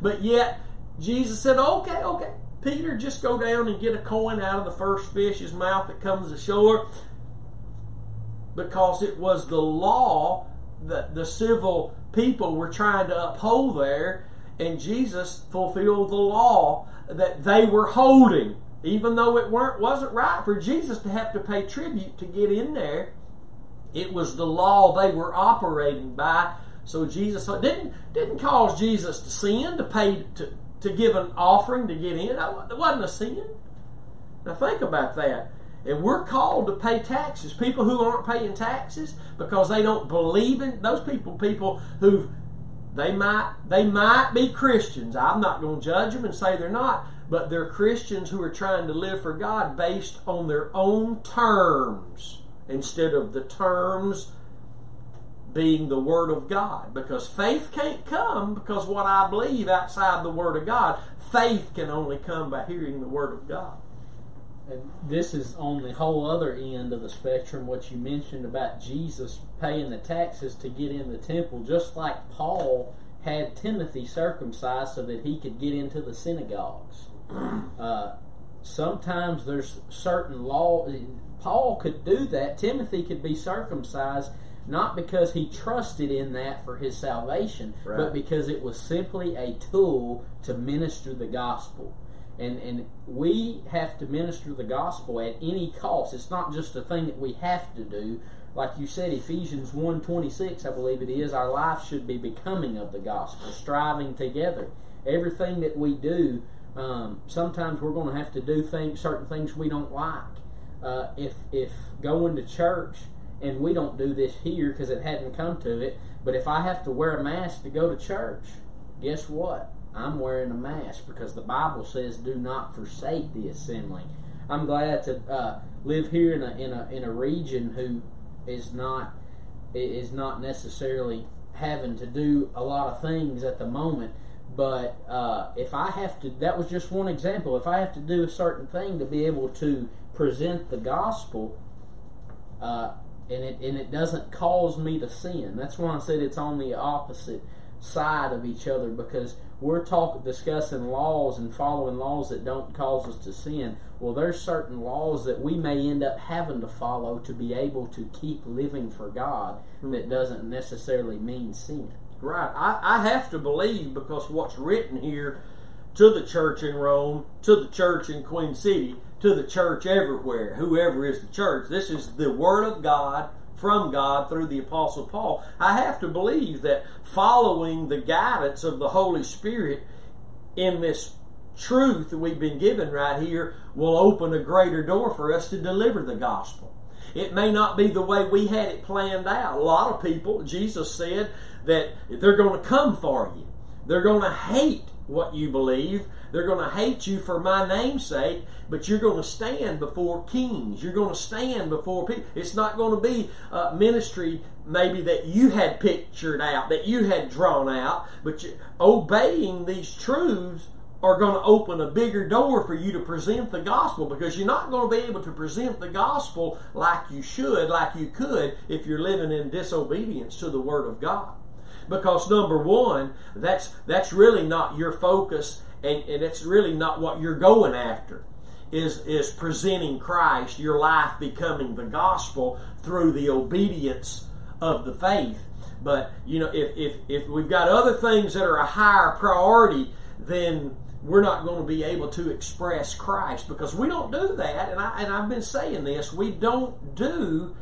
But yet, Jesus said, okay, okay, Peter, just go down and get a coin out of the first fish's mouth that comes ashore because it was the law that the civil people were trying to uphold there, and Jesus fulfilled the law that they were holding, even though it weren't wasn't right for Jesus to have to pay tribute to get in there. It was the law they were operating by. So Jesus didn't didn't cause Jesus to sin to pay to, to give an offering to get in. That wasn't a sin. Now think about that. And we're called to pay taxes. People who aren't paying taxes because they don't believe in those people, people who they might they might be Christians. I'm not going to judge them and say they're not, but they're Christians who are trying to live for God based on their own terms instead of the terms being the Word of God. Because faith can't come because what I believe outside the Word of God. Faith can only come by hearing the Word of God. And this is on the whole other end of the spectrum, what you mentioned about Jesus paying the taxes to get in the temple, just like Paul had Timothy circumcised so that he could get into the synagogues. Uh, sometimes there's certain law. Paul could do that. Timothy could be circumcised not because he trusted in that for his salvation, right. but because it was simply a tool to minister the gospel and and we have to minister the gospel at any cost. It's not just a thing that we have to do. Like you said, Ephesians 1.26, I believe it is, our life should be becoming of the gospel, striving together. Everything that we do, um, sometimes we're going to have to do things, certain things we don't like. Uh, if if going to church, and we don't do this here because it hadn't come to it, but if I have to wear a mask to go to church, guess what? I'm wearing a mask because the Bible says, "Do not forsake the assembling." I'm glad to uh, live here in a in a in a region who is not is not necessarily having to do a lot of things at the moment. But uh, if I have to, that was just one example. If I have to do a certain thing to be able to present the gospel, uh, and it and it doesn't cause me to sin. That's why I said it's on the opposite side of each other because we're talking discussing laws and following laws that don't cause us to sin. Well, there's certain laws that we may end up having to follow to be able to keep living for God that doesn't necessarily mean sin. Right. I, I have to believe because what's written here to the church in Rome, to the church in Queen City, to the church everywhere, whoever is the church. This is the Word of God from God through the Apostle Paul. I have to believe that following the guidance of the Holy Spirit in this truth that we've been given right here will open a greater door for us to deliver the gospel. It may not be the way we had it planned out. A lot of people, Jesus said that they're going to come for you. They're going to hate what you believe. They're going to hate you for my name's sake, but you're going to stand before kings. You're going to stand before people. It's not going to be a ministry maybe that you had pictured out, that you had drawn out, but you, obeying these truths are going to open a bigger door for you to present the gospel because you're not going to be able to present the gospel like you should, like you could, if you're living in disobedience to the Word of God because number one, that's that's really not your focus, and, and it's really not what you're going after. Is is presenting Christ, your life becoming the gospel through the obedience of the faith. But you know, if if if we've got other things that are a higher priority, then we're not going to be able to express Christ because we don't do that. And I and I've been saying this, we don't do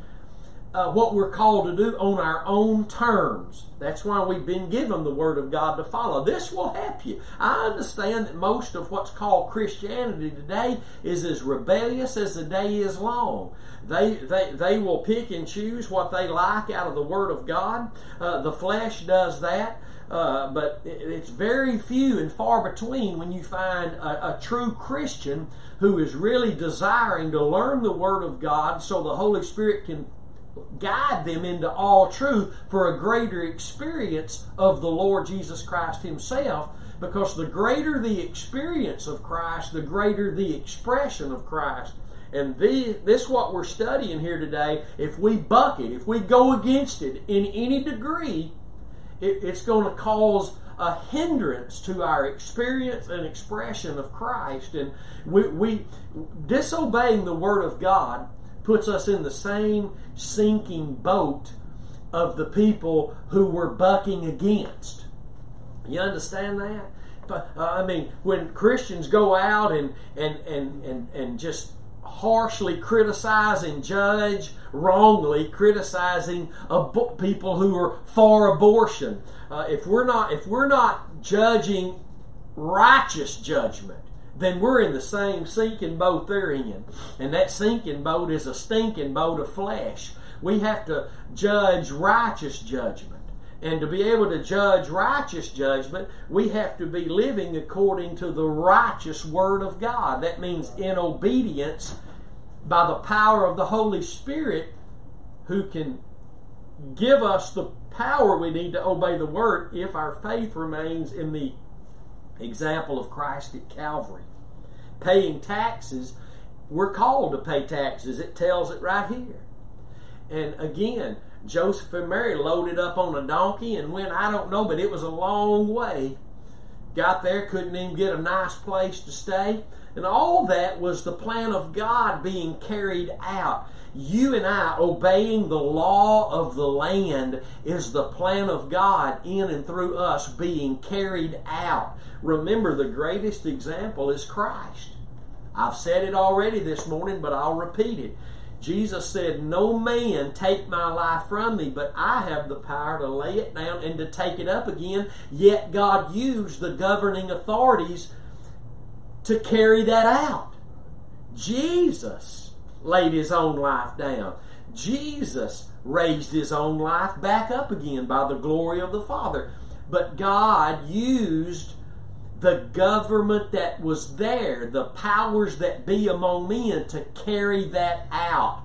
uh, what we're called to do on our own terms. That's why we've been given the Word of God to follow. This will help you. I understand that most of what's called Christianity today is as rebellious as the day is long. They, they, they will pick and choose what they like out of the Word of God. Uh, the flesh does that. Uh, but it's very few and far between when you find a, a, true Christian who is really desiring to learn the Word of God so the Holy Spirit can guide them into all truth for a greater experience of the Lord Jesus Christ Himself. Because the greater the experience of Christ, the greater the expression of Christ. And the, this what we're studying here today. If we buck it, if we go against it in any degree, it, it's going to cause a hindrance to our experience and expression of Christ. And we, we disobeying the Word of God puts us in the same sinking boat of the people who we're bucking against. You understand that? But, uh, I mean, when Christians go out and, and, and, and, and just harshly criticize and judge, wrongly criticizing abo- people who are for abortion, uh, if we're not if we're not judging righteous judgment, then we're in the same sinking boat they're in. And that sinking boat is a stinking boat of flesh. We have to judge righteous judgment. And to be able to judge righteous judgment, we have to be living according to the righteous Word of God. That means in obedience by the power of the Holy Spirit who can give us the power we need to obey the Word if our faith remains in the example of Christ at Calvary. Paying taxes, we're called to pay taxes. It tells it right here. And again, Joseph and Mary loaded up on a donkey and went, I don't know, but it was a long way. Got there, couldn't even get a nice place to stay. And all that was the plan of God being carried out. You and I obeying the law of the land is the plan of God in and through us being carried out. Remember, the greatest example is Christ. I've said it already this morning, but I'll repeat it. Jesus said, No man take my life from me, but I have the power to lay it down and to take it up again. Yet God used the governing authorities to carry that out. Jesus laid his own life down. Jesus raised his own life back up again by the glory of the Father. But God used the government that was there, the powers that be among men to carry that out.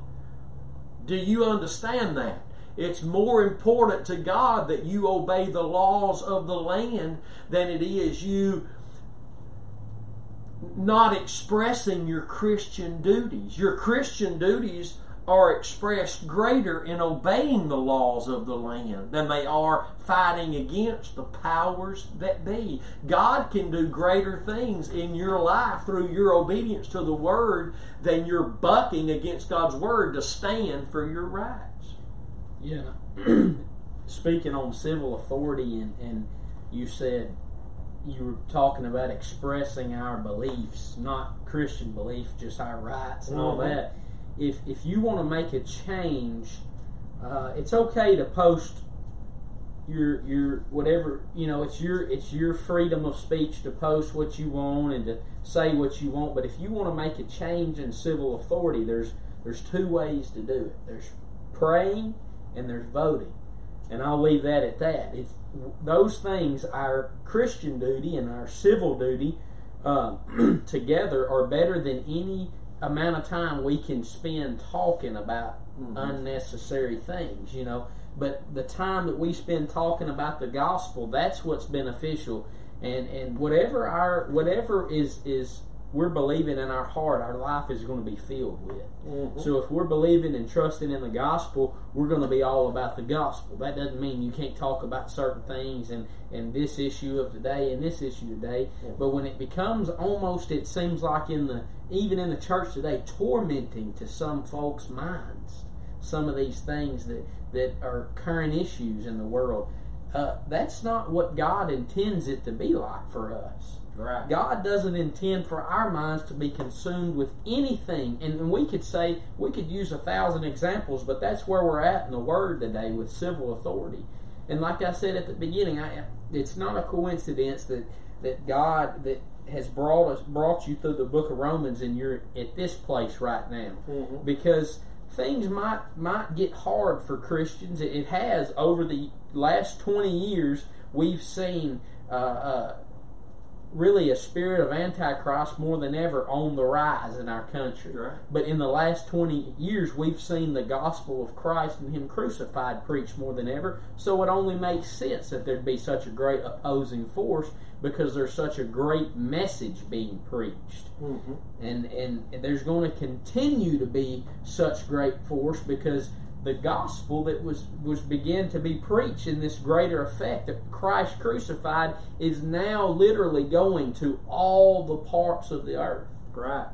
Do you understand that? It's more important to God that you obey the laws of the land than it is you not expressing your Christian duties. Your Christian duties are expressed greater in obeying the laws of the land than they are fighting against the powers that be. God can do greater things in your life through your obedience to the Word than you're bucking against God's Word to stand for your rights. Yeah. Speaking on civil authority, and, and you said you were talking about expressing our beliefs, not Christian belief, just our rights and all Mhm. that. If if you want to make a change, uh, it's okay to post your your whatever you know. It's your it's your freedom of speech to post what you want and to say what you want. But if you want to make a change in civil authority, there's there's two ways to do it. There's praying and there's voting. And I'll leave that at that. It's those things, our Christian duty and our civil duty uh, together, are better than any amount of time we can spend talking about mm-hmm. unnecessary things. You know, but the time that we spend talking about the gospel, that's what's beneficial. And and whatever our whatever is is we're believing in our heart, our life is going to be filled with. So if we're believing and trusting in the gospel, we're going to be all about the gospel. That doesn't mean you can't talk about certain things and, and this issue of today and this issue today. But when it becomes almost, it seems like in the even in the church today, tormenting to some folks' minds, some of these things that that are current issues in the world. Uh, that's not what God intends it to be like for us. Right. God doesn't intend for our minds to be consumed with anything. And, and we could say, we could use a thousand examples, but that's where we're at in the Word today with civil authority. And like I said at the beginning, I, it's not a coincidence that, that God that has brought us brought you through the book of Romans and you're at this place right now. Mhm. Because things might might get hard for Christians. It, has over the last twenty years. We've seen uh, uh, really a spirit of antichrist more than ever on the rise in our country. Right. But in the last 20 years, we've seen the gospel of Christ and Him crucified preached more than ever. So it only makes sense that there'd be such a great opposing force because there's such a great message being preached. Mhm. And, and there's going to continue to be such great force because the gospel that was was began to be preached in this greater effect that Christ crucified is now literally going to all the parts of the earth. Right.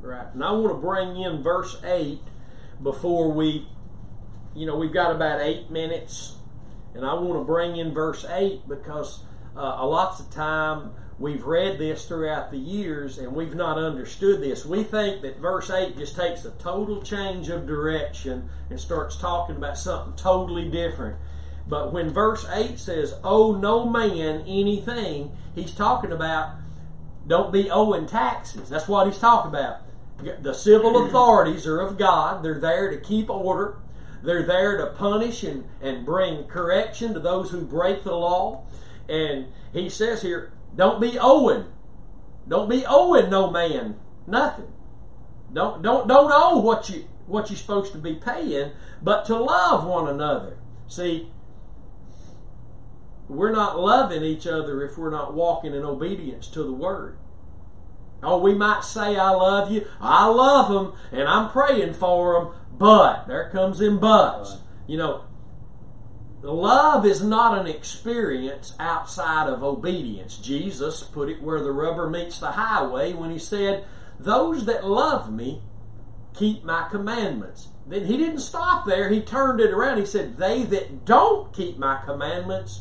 Right. And I want to bring in verse 8 before we, you know, we've got about eight minutes. And I want to bring in verse 8 because uh, a lots of time we've read this throughout the years and we've not understood this. We think that verse 8 just takes a total change of direction and starts talking about something totally different. But when verse 8 says, Owe no man anything, he's talking about don't be owing taxes. That's what he's talking about. The civil authorities are of God. They're there to keep order. They're there to punish and, and bring correction to those who break the law. And he says here, don't be owing. Don't be owing no man nothing. Don't don't don't owe what you what you're supposed to be paying, but to love one another. See, we're not loving each other if we're not walking in obedience to the word. Oh, we might say, I love you. I love them, and I'm praying for them, but there comes in buts. You know, love is not an experience outside of obedience. Jesus put it where the rubber meets the highway when he said, Those that love me keep my commandments. Then he didn't stop there. He turned it around. He said, They that don't keep my commandments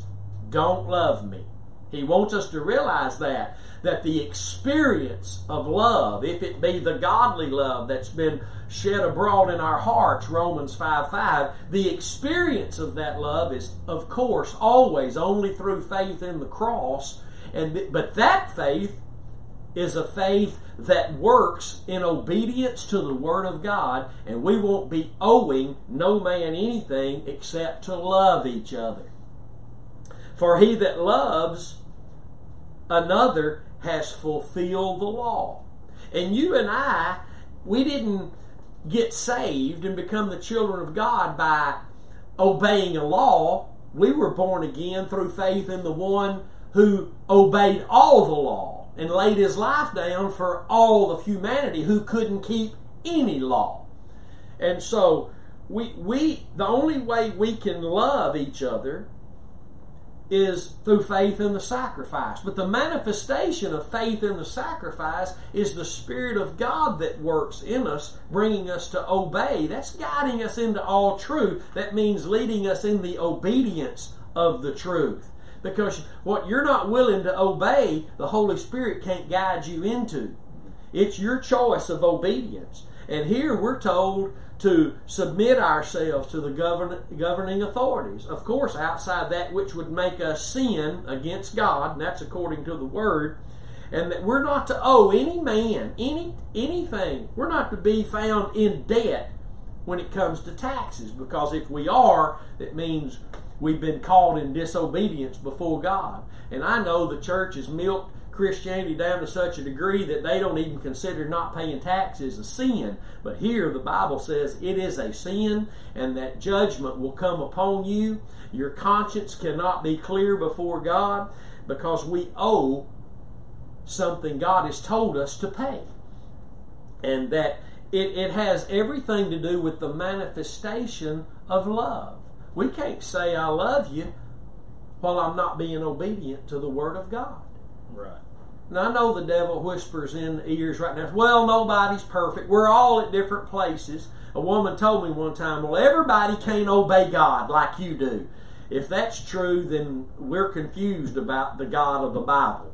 don't love me. He wants us to realize that that the experience of love, if it be the godly love that's been shed abroad in our hearts, Romans 5 5, the experience of that love is, of course, always only through faith in the cross. And but that faith is a faith that works in obedience to the Word of God, and we won't be owing no man anything except to love each other. For he that loves another has fulfilled the law. And you and I, we didn't get saved and become the children of God by obeying a law. We were born again through faith in the one who obeyed all the law and laid his life down for all of humanity who couldn't keep any law. And so we we the only way we can love each other is through faith in the sacrifice. But the manifestation of faith in the sacrifice is the Spirit of God that works in us, bringing us to obey. That's guiding us into all truth. That means leading us in the obedience of the truth. Because what you're not willing to obey, the Holy Spirit can't guide you into. It's your choice of obedience. And here we're told to submit ourselves to the govern, governing authorities. Of course, outside that which would make us sin against God, and that's according to the Word, and that we're not to owe any man any anything. We're not to be found in debt when it comes to taxes, because if we are, it means we've been caught in disobedience before God. And I know the church is milked Christianity down to such a degree that they don't even consider not paying taxes a sin. But here the Bible says it is a sin and that judgment will come upon you. Your conscience cannot be clear before God because we owe something God has told us to pay. And that it, it has everything to do with the manifestation of love. We can't say I love you while I'm not being obedient to the Word of God. Right. Now I know the devil whispers in ears right now. Well, nobody's perfect. We're all at different places. A woman told me one time, "Well, everybody can't obey God like you do." If that's true, then we're confused about the God of the Bible.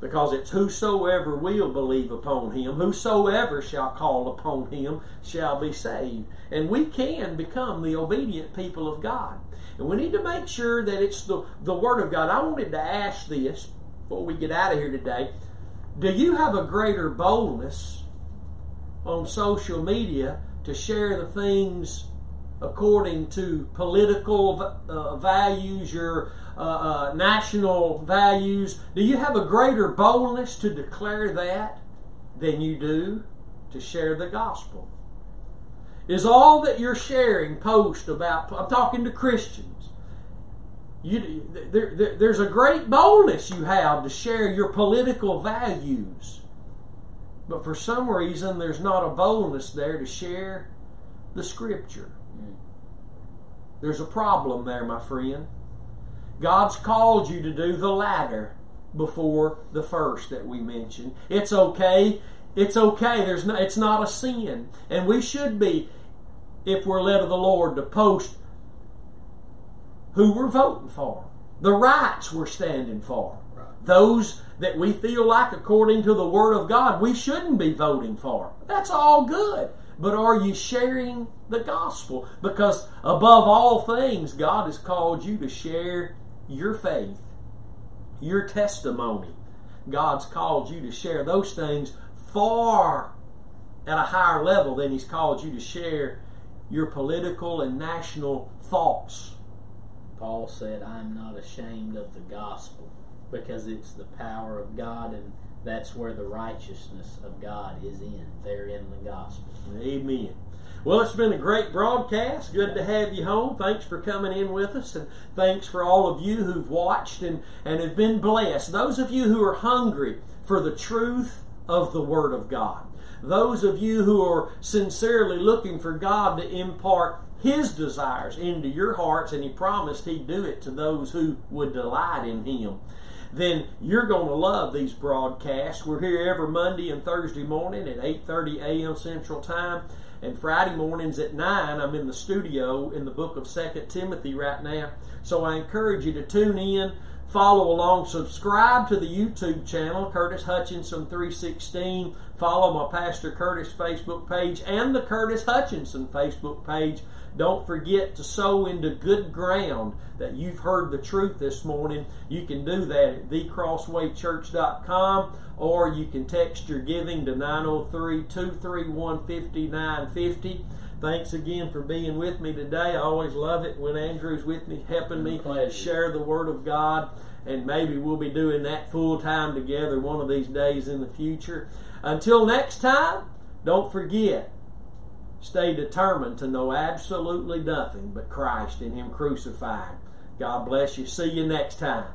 Because it's whosoever will believe upon him, whosoever shall call upon him shall be saved. And we can become the obedient people of God. And we need to make sure that it's the, the Word of God. I wanted to ask this before we get out of here today, do you have a greater boldness on social media to share the things according to political uh, values, your uh, uh, national values? Do you have a greater boldness to declare that than you do to share the gospel? Is all that you're sharing post about, I'm talking to Christians, you, there, there, there's a great boldness you have to share your political values. But for some reason, there's not a boldness there to share the Scripture. There's a problem there, my friend. God's called you to do the latter before the first that we mentioned. It's okay. It's okay. There's no, it's not a sin. And we should be, if we're led of the Lord, to post who we're voting for, the rights we're standing for. Right. Those that we feel like, according to the Word of God, we shouldn't be voting for. That's all good. But are you sharing the gospel? Because above all things, God has called you to share your faith, your testimony. God's called you to share those things far at a higher level than He's called you to share your political and national thoughts Paul said, I'm not ashamed of the gospel because it's the power of God and that's where the righteousness of God is in. There in the gospel. Amen. Well, it's been a great broadcast. Good to have you home. Thanks for coming in with us, and thanks for all of you who've watched and, and have been blessed. Those of you who are hungry for the truth of the Word of God. Those of you who are sincerely looking for God to impart his desires into your hearts, and he promised he'd do it to those who would delight in him. Then you're going to love these broadcasts. We're here every Monday and Thursday morning at 8:30 a.m. Central Time, and Friday mornings at 9. I'm in the studio in the book of Second Timothy right now. So I encourage you to tune in, follow along, subscribe to the YouTube channel, Curtis Hutchinson 316. Follow my Pastor Curtis Facebook page and the Curtis Hutchinson Facebook page don't forget to sow into good ground that you've heard the truth this morning. You can do that at thecrosswaychurch.com or you can text your giving to 903 231 5950. Thanks again for being with me today. I always love it when Andrew's with me, helping me share the Word of God. And maybe we'll be doing that full time together one of these days in the future. Until next time, don't forget Stay determined to know absolutely nothing but Christ and Him crucified. God bless you. See you next time.